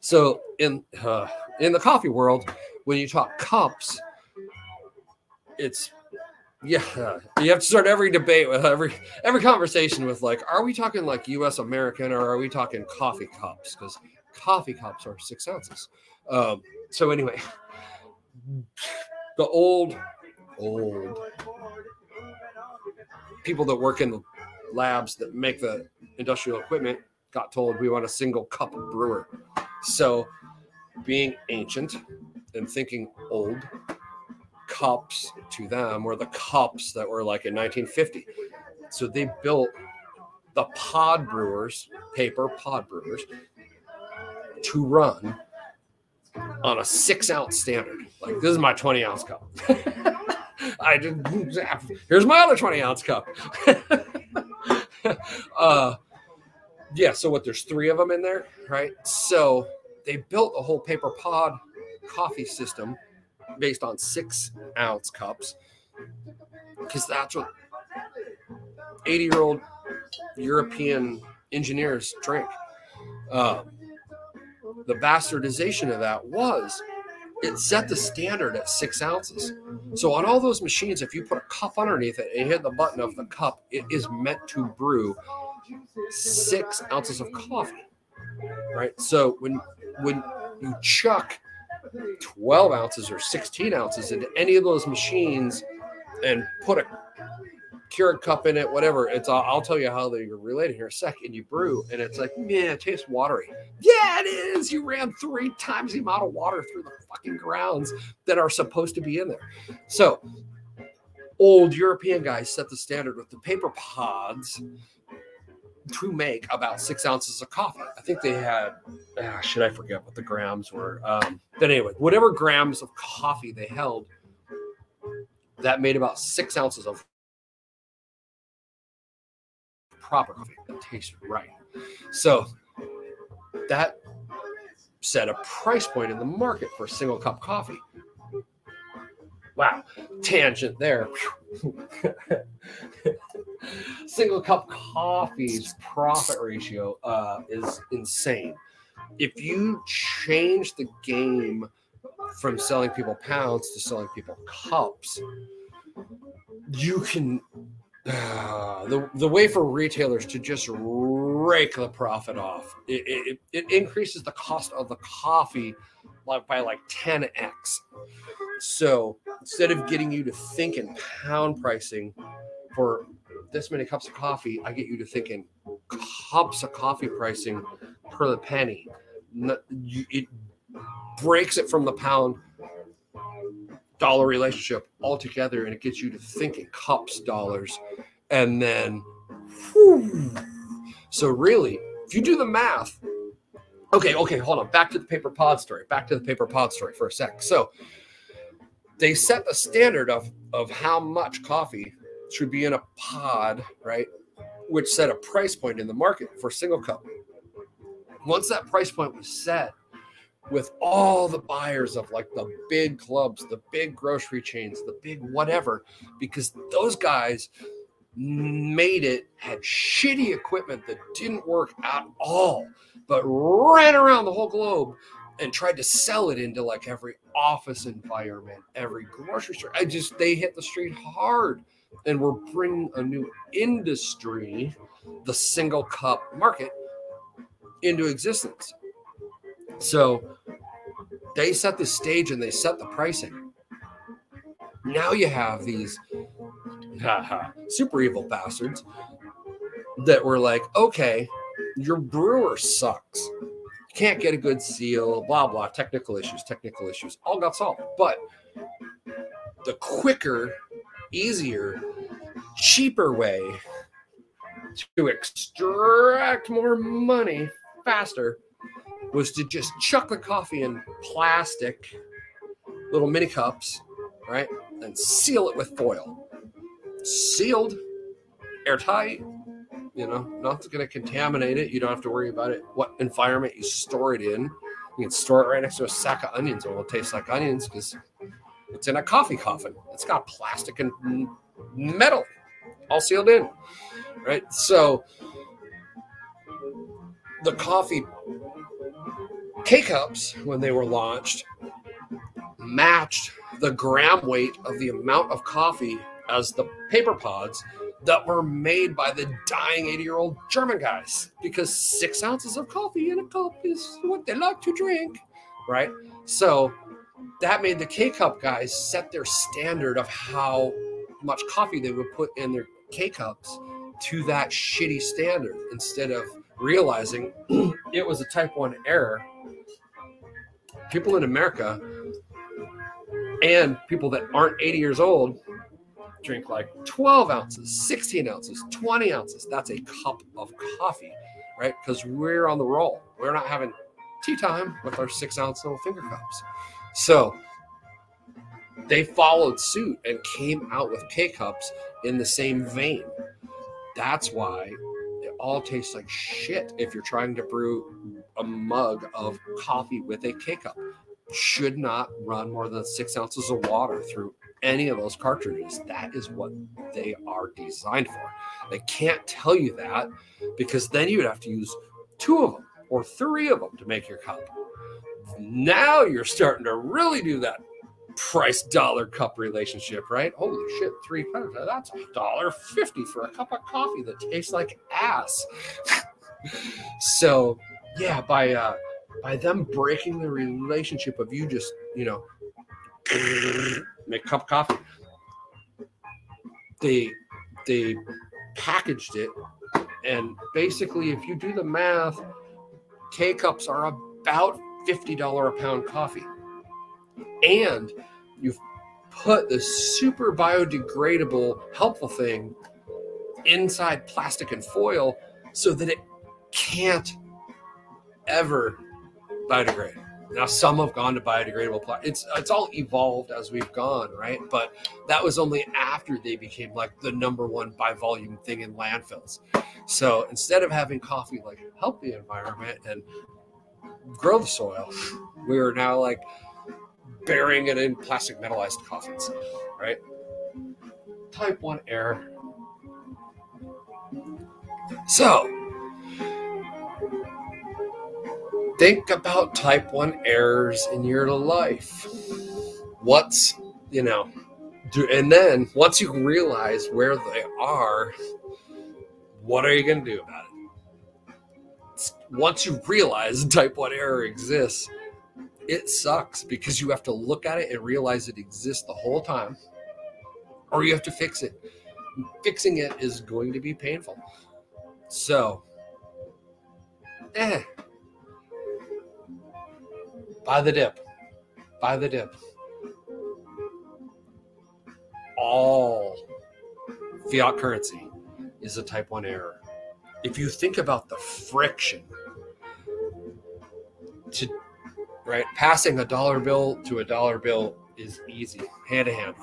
So in uh, in the coffee world, when you talk cups, it's yeah, you have to start every debate with every every conversation with like, are we talking like U.S. American or are we talking coffee cups? Because coffee cups are six ounces. Um, so anyway, the old old people that work in the labs that make the industrial equipment got told we want a single cup brewer. So being ancient and thinking old cups to them were the cups that were like in 1950. So they built the pod brewers, paper pod brewers, to run on a six ounce standard. Like this is my 20 ounce cup. I didn't. here's my other 20 ounce cup. uh yeah, so what there's three of them in there, right? So they built a whole paper pod coffee system based on six ounce cups because that's what 80 year old European engineers drink. Uh, the bastardization of that was it set the standard at six ounces. So on all those machines, if you put a cup underneath it and hit the button of the cup, it is meant to brew six ounces of coffee. Right. So when when you chuck 12 ounces or 16 ounces into any of those machines and put a Keurig cup in it, whatever. It's I'll, I'll tell you how they're related here a second. You brew, and it's like, man, it tastes watery. Yeah, it is. You ran three times the amount of water through the fucking grounds that are supposed to be in there. So, old European guys set the standard with the paper pods to make about six ounces of coffee. I think they had, ah, should I forget what the grams were? Um, but anyway, whatever grams of coffee they held, that made about six ounces of proper coffee that tastes right. So that set a price point in the market for a single cup coffee. Wow, tangent there. single cup coffee's profit ratio uh, is insane. If you change the game from selling people pounds to selling people cups, you can uh, the the way for retailers to just rake the profit off. It, it, it increases the cost of the coffee like by like 10x so instead of getting you to think in pound pricing for this many cups of coffee i get you to think in cups of coffee pricing per the penny. It breaks it from the pound dollar relationship altogether and it gets you to think in cups dollars and then whew. so really if you do the math okay okay hold on back to the paper pod story back to the paper pod story for a sec so they set the standard of of how much coffee should be in a pod right which set a price point in the market for single cup once that price point was set with all the buyers of like the big clubs, the big grocery chains, the big whatever, because those guys made it, had shitty equipment that didn't work at all, but ran around the whole globe and tried to sell it into like every office environment, every grocery store. I just, they hit the street hard and we're bringing a new industry, the single cup market, into existence. So they set the stage and they set the pricing. Now you have these super evil bastards that were like, okay, your brewer sucks. You can't get a good seal, blah, blah, technical issues, technical issues, all got solved. But the quicker, easier, cheaper way to extract more money faster was to just chuck the coffee in plastic little mini cups, right? And seal it with foil. Sealed, airtight, you know, nothing's going to contaminate it. You don't have to worry about it, what environment you store it in. You can store it right next to a sack of onions it will taste like onions because it's in a coffee coffin. It's got plastic and metal all sealed in, right? So the coffee K cups, when they were launched, matched the gram weight of the amount of coffee as the paper pods that were made by the dying 80 year old German guys because six ounces of coffee in a cup is what they like to drink, right? So that made the K cup guys set their standard of how much coffee they would put in their K cups to that shitty standard instead of realizing it was a type 1 error people in America and people that aren't 80 years old drink like 12 ounces, 16 ounces, 20 ounces. That's a cup of coffee, right? Because we're on the roll. We're not having tea time with our six ounce little finger cups. So they followed suit and came out with K cups in the same vein. That's why it all tastes like shit if you're trying to brew a mug of coffee with a K cup. Should not run more than six ounces of water through any of those cartridges. That is what they are designed for. They can't tell you that because then you would have to use two of them or three of them to make your cup. now you're starting to really do that price dollar cup relationship, right? Holy shit, three pounds. That's a dollar fifty for a cup of coffee that tastes like ass. so yeah, by uh by them breaking the relationship of you just, you know, make a cup of coffee. They they packaged it and basically if you do the math, K cups are about $50 a pound coffee. And you've put the super biodegradable, helpful thing inside plastic and foil so that it can't ever biodegrade. Now some have gone to biodegradable plastic. It's it's all evolved as we've gone, right? But that was only after they became like the number one by volume thing in landfills. So instead of having coffee like help the environment and grow the soil, we are now like burying it in plastic metallized coffins, right? Type 1 error. So, think about type 1 errors in your life. What's, you know, do, and then once you realize where they are, what are you going to do about it? Once you realize type 1 error exists, it sucks because you have to look at it and realize it exists the whole time, or you have to fix it. Fixing it is going to be painful. So, eh, buy the dip. Buy the dip. All fiat currency is a type 1 error. If you think about the friction to right? Passing a dollar bill to a dollar bill is easy, hand to hand.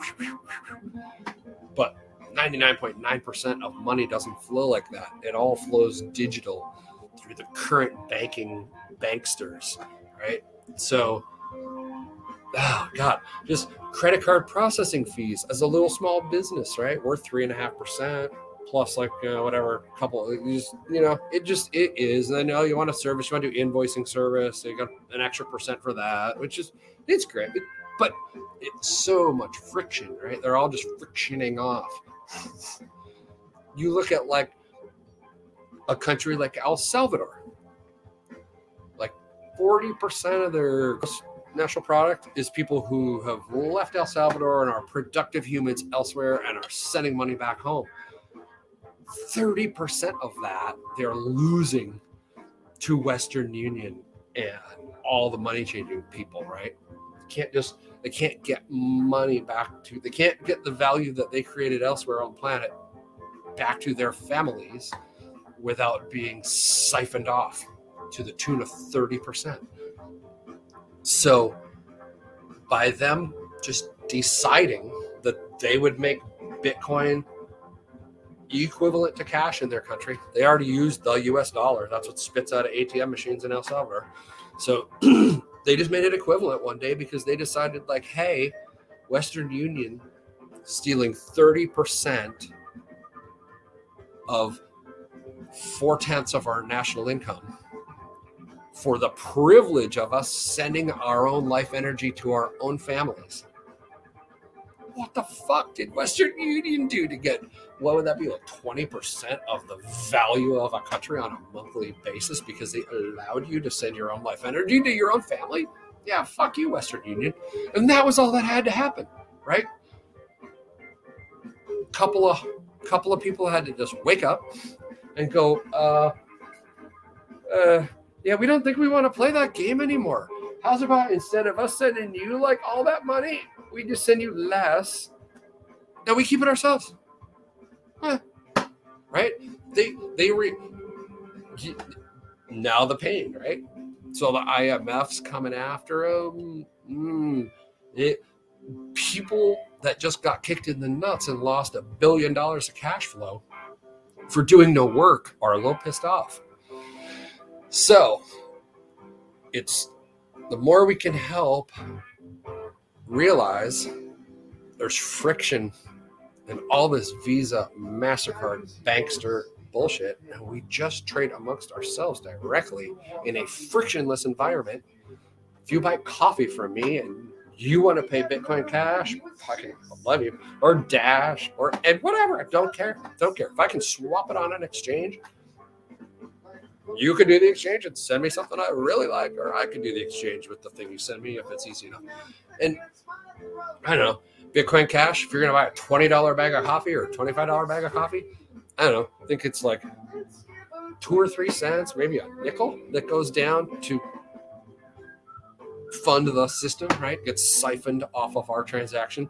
But 99.9% of money doesn't flow like that. It all flows digital through the current banking banksters, right? So, oh God, just credit card processing fees as a little small business, right? We're three and a half percent plus like know, whatever couple you just you know it just it is. And then oh you want a service you want to do invoicing service so you got an extra percent for that which is it's great but it's so much friction right? They're all just frictioning off. You look at like a country like el salvador 40% of their national product is people who have left el salvador and are productive humans elsewhere and are sending money back home 30% of that they're losing to Western Union and all the money changing people, right? They can't just they can't get money back to they can't get the value that they created elsewhere on planet back to their families without being siphoned off to the tune of 30%. So by them just deciding that they would make Bitcoin equivalent to cash in their country. They already use the US dollar. That's what spits out of ATM machines in El Salvador. So they just made it equivalent one day because they decided, like, hey, Western Union stealing 30% of four tenths of our national income for the privilege of us sending our own life energy to our own families. What the fuck did Western Union do to get what would that be like 20% of the value of a country on a monthly basis because they allowed you to send your own life energy to your own family? Yeah fuck you western union. And that was all that had to happen right? Couple of couple of people had to just wake up and go uh uh yeah we don't think we want to play that game anymore how's about instead of us sending you like all that money we just send you less and we keep it ourselves eh, right? They they re now the pain, right? So the IMF's coming after them. Mm, it people that just got kicked in the nuts and lost a billion dollars of cash flow for doing no work are a little pissed off. So it's the more we can help realize there's friction and all this Visa, MasterCard, bankster bullshit. And we just trade amongst ourselves directly in a frictionless environment. if you buy coffee from me and you want to pay Bitcoin Cash, fucking love you, or Dash, or and whatever. I don't care. Don't care. If I can swap it on an exchange, you could do the exchange and send me something I really like, or I can do the exchange with the thing you send me if it's easy enough. And I don't know, Bitcoin Cash, if you're gonna buy a $20 bag of coffee or $25 bag of coffee, I don't know, I think it's like two or three cents, maybe a nickel that goes down to fund the system, right? Gets siphoned off of our transaction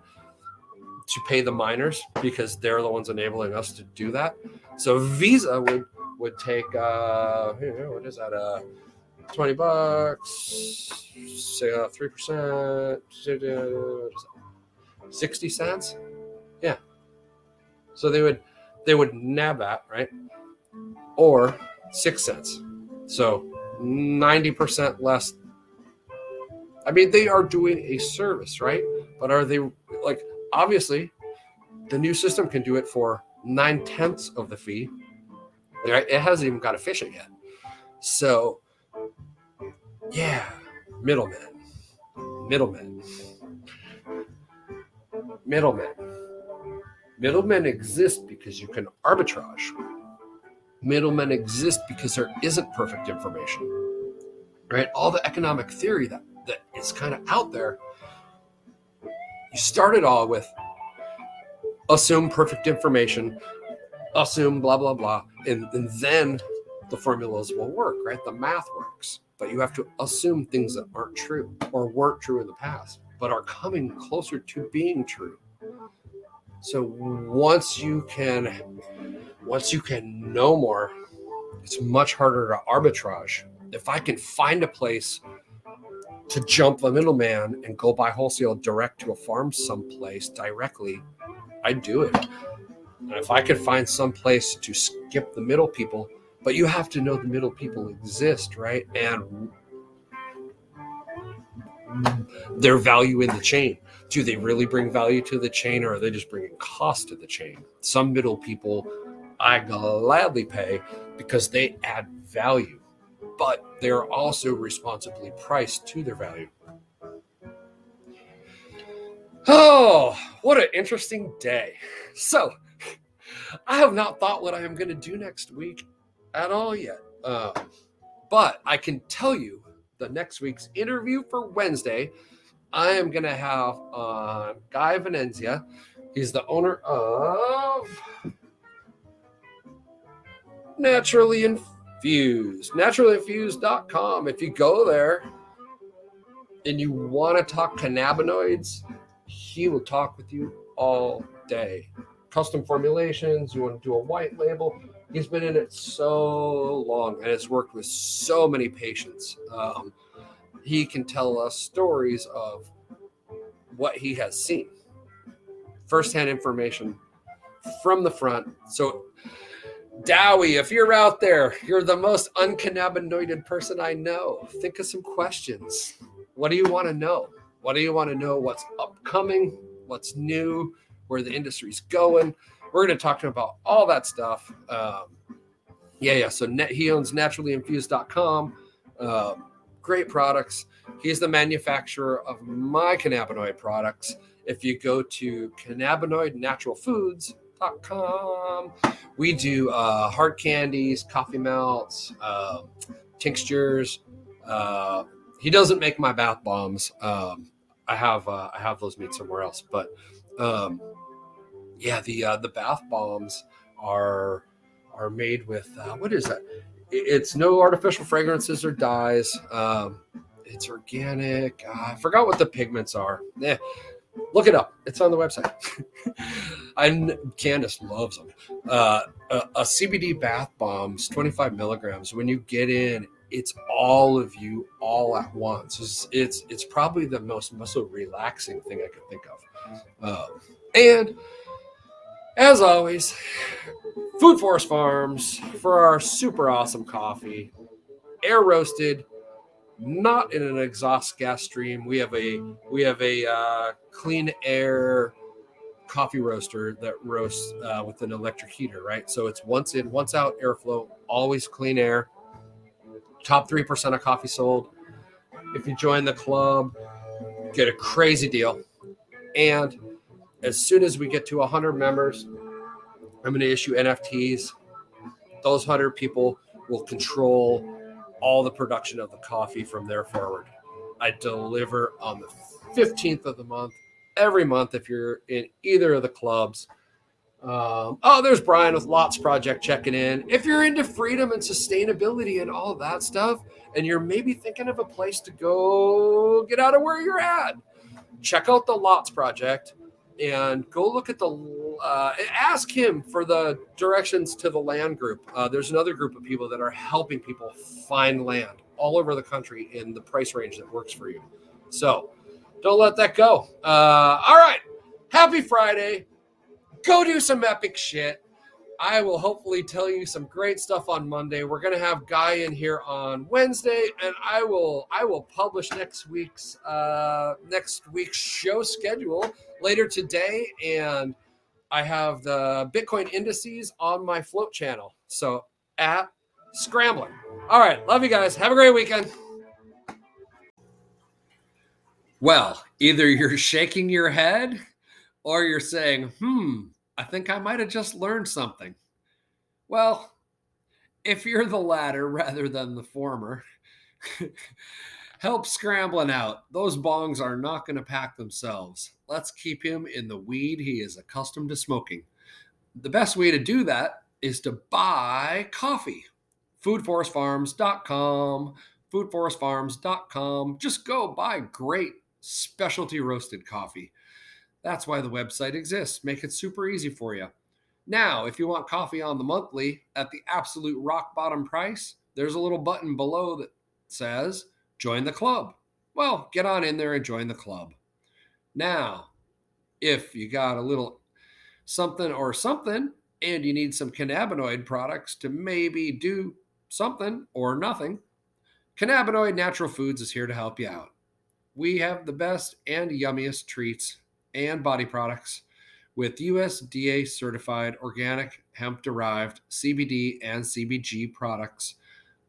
to pay the miners because they're the ones enabling us to do that. So Visa would would take uh what is that uh 20 bucks say uh, 3% 60 cents? Yeah. So they would they would nab that right? Or 6 cents. So 90% less. I mean, they are doing a service, right? But are they like obviously the new system can do it for nine tenths of the fee. It hasn't even got efficient yet. So, yeah, middlemen, middlemen, middlemen. Middlemen exist because you can arbitrage. Middlemen exist because there isn't perfect information. Right? All the economic theory that that is kind of out there. You start it all with assume perfect information, assume blah, blah, blah. And, and then the formulas will work, right? The math works. But you have to assume things that aren't true or weren't true in the past, but are coming closer to being true. So once you can once you can know more, it's much harder to arbitrage. If I can find a place to jump the middleman and go buy wholesale direct to a farm someplace directly, I'd do it. If I could find some place to skip the middle people, but you have to know the middle people exist, right? And their value in the chain. Do they really bring value to the chain or are they just bringing cost to the chain? Some middle people I gladly pay because they add value but they're also responsibly priced to their value. Oh, what an interesting day. So, I have not thought what I am going to do next week at all yet. Uh, but I can tell you the next week's interview for Wednesday, I am going to have uh, Guy Venenzia. He's the owner of Naturally Infused. Naturalinfused.com. If you go there and you want to talk cannabinoids, he will talk with you all day. Custom formulations, you want to do a white label. He's been in it so long and has worked with so many patients. Um, he can tell us stories of what he has seen, firsthand information from the front. So Dowie, if you're out there, you're the most uncannabinoided person I know. Think of some questions. What do you want to know? What do you want to know? What's upcoming? What's new? Where the industry's going? We're going to talk to him about all that stuff. Um, yeah, yeah. So net, he owns naturalinfused.com. Uh, great products. He's the manufacturer of my cannabinoid products. If you go to cannabinoid natural foods, com. We do uh, hard candies, coffee melts, uh, tinctures. Uh, he doesn't make my bath bombs. Um, I have uh, I have those made somewhere else, but um, yeah, the uh, the bath bombs are are made with uh, what is that? It's no artificial fragrances or dyes. Um, it's organic. I forgot what the pigments are. Yeah, Look it up. It's on the website. and Candace loves them. Uh, a, a, CBD bath bombs, 25 milligrams. When you get in, it's all of you all at once. It's it's, it's probably the most muscle relaxing thing I could think of. Uh, and as always, Food Forest Farms for our super awesome coffee, air roasted not in an exhaust gas stream. We have a we have a uh, clean air coffee roaster that roasts uh, with an electric heater, right? So it's once in, once out airflow, always clean air. Top three percent of coffee sold. if you join the club, get a crazy deal. And as soon as we get to 100 members, I'm going to issue NFTs. Those 100 people will control all the production of the coffee from there forward. I deliver on the 15th of the month every month if you're in either of the clubs. Um, oh, there's Brian with Lots Project checking in. If you're into freedom and sustainability and all that stuff, and you're maybe thinking of a place to go get out of where you're at, check out the Lots Project and go look at the uh, ask him for the directions to the land group. Uh, there's another group of people that are helping people find land all over the country in the price range that works for you. So don't let that go. Uh, all right. Happy Friday. Go do some epic shit. I will hopefully tell you some great stuff on Monday. We're gonna have Guy in here on Wednesday, and I will I will publish next week's uh, next week's show schedule later today, and I have the Bitcoin indices on my float channel. So at Scramblin. All right, love you guys. Have a great weekend. Well, either you're shaking your head or you're saying, hmm, I think I might have just learned something. Well, if you're the latter rather than the former, help Scramblin out. Those bongs are not going to pack themselves. Let's keep him in the weed he is accustomed to smoking. The best way to do that is to buy coffee. Foodforestfarms.com, foodforestfarms.com. Just go buy great specialty roasted coffee. That's why the website exists. Make it super easy for you. Now, if you want coffee on the monthly at the absolute rock bottom price, there's a little button below that says join the club. Well, get on in there and join the club. Now, if you got a little something or something and you need some cannabinoid products to maybe do something or nothing, Cannabinoid Natural Foods is here to help you out. We have the best and yummiest treats and body products with USDA certified organic hemp derived CBD and CBG products.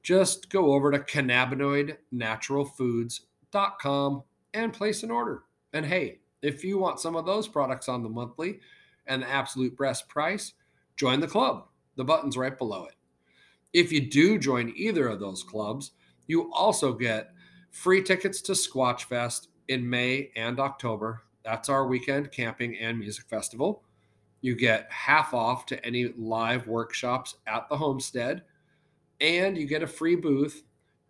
Just go over to cannabinoidnaturalfoods.com and place an order. And hey, if you want some of those products on the monthly and the absolute best price, join the club. The button's right below it. If you do join either of those clubs, you also get free tickets to Squatch Fest in May and October. That's our weekend camping and music festival. You get half off to any live workshops at the homestead, and you get a free booth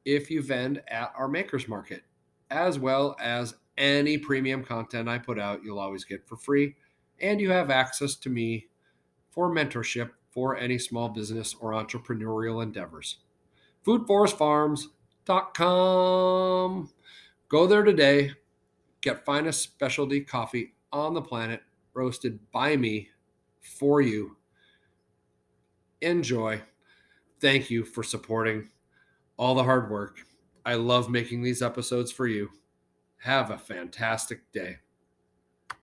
if you vend at our makers market, as well as any premium content I put out, you'll always get for free. And you have access to me for mentorship for any small business or entrepreneurial endeavors. Foodforestfarms.com. Go there today. Get finest specialty coffee on the planet, roasted by me for you. Enjoy. Thank you for supporting all the hard work. I love making these episodes for you. Have a fantastic day.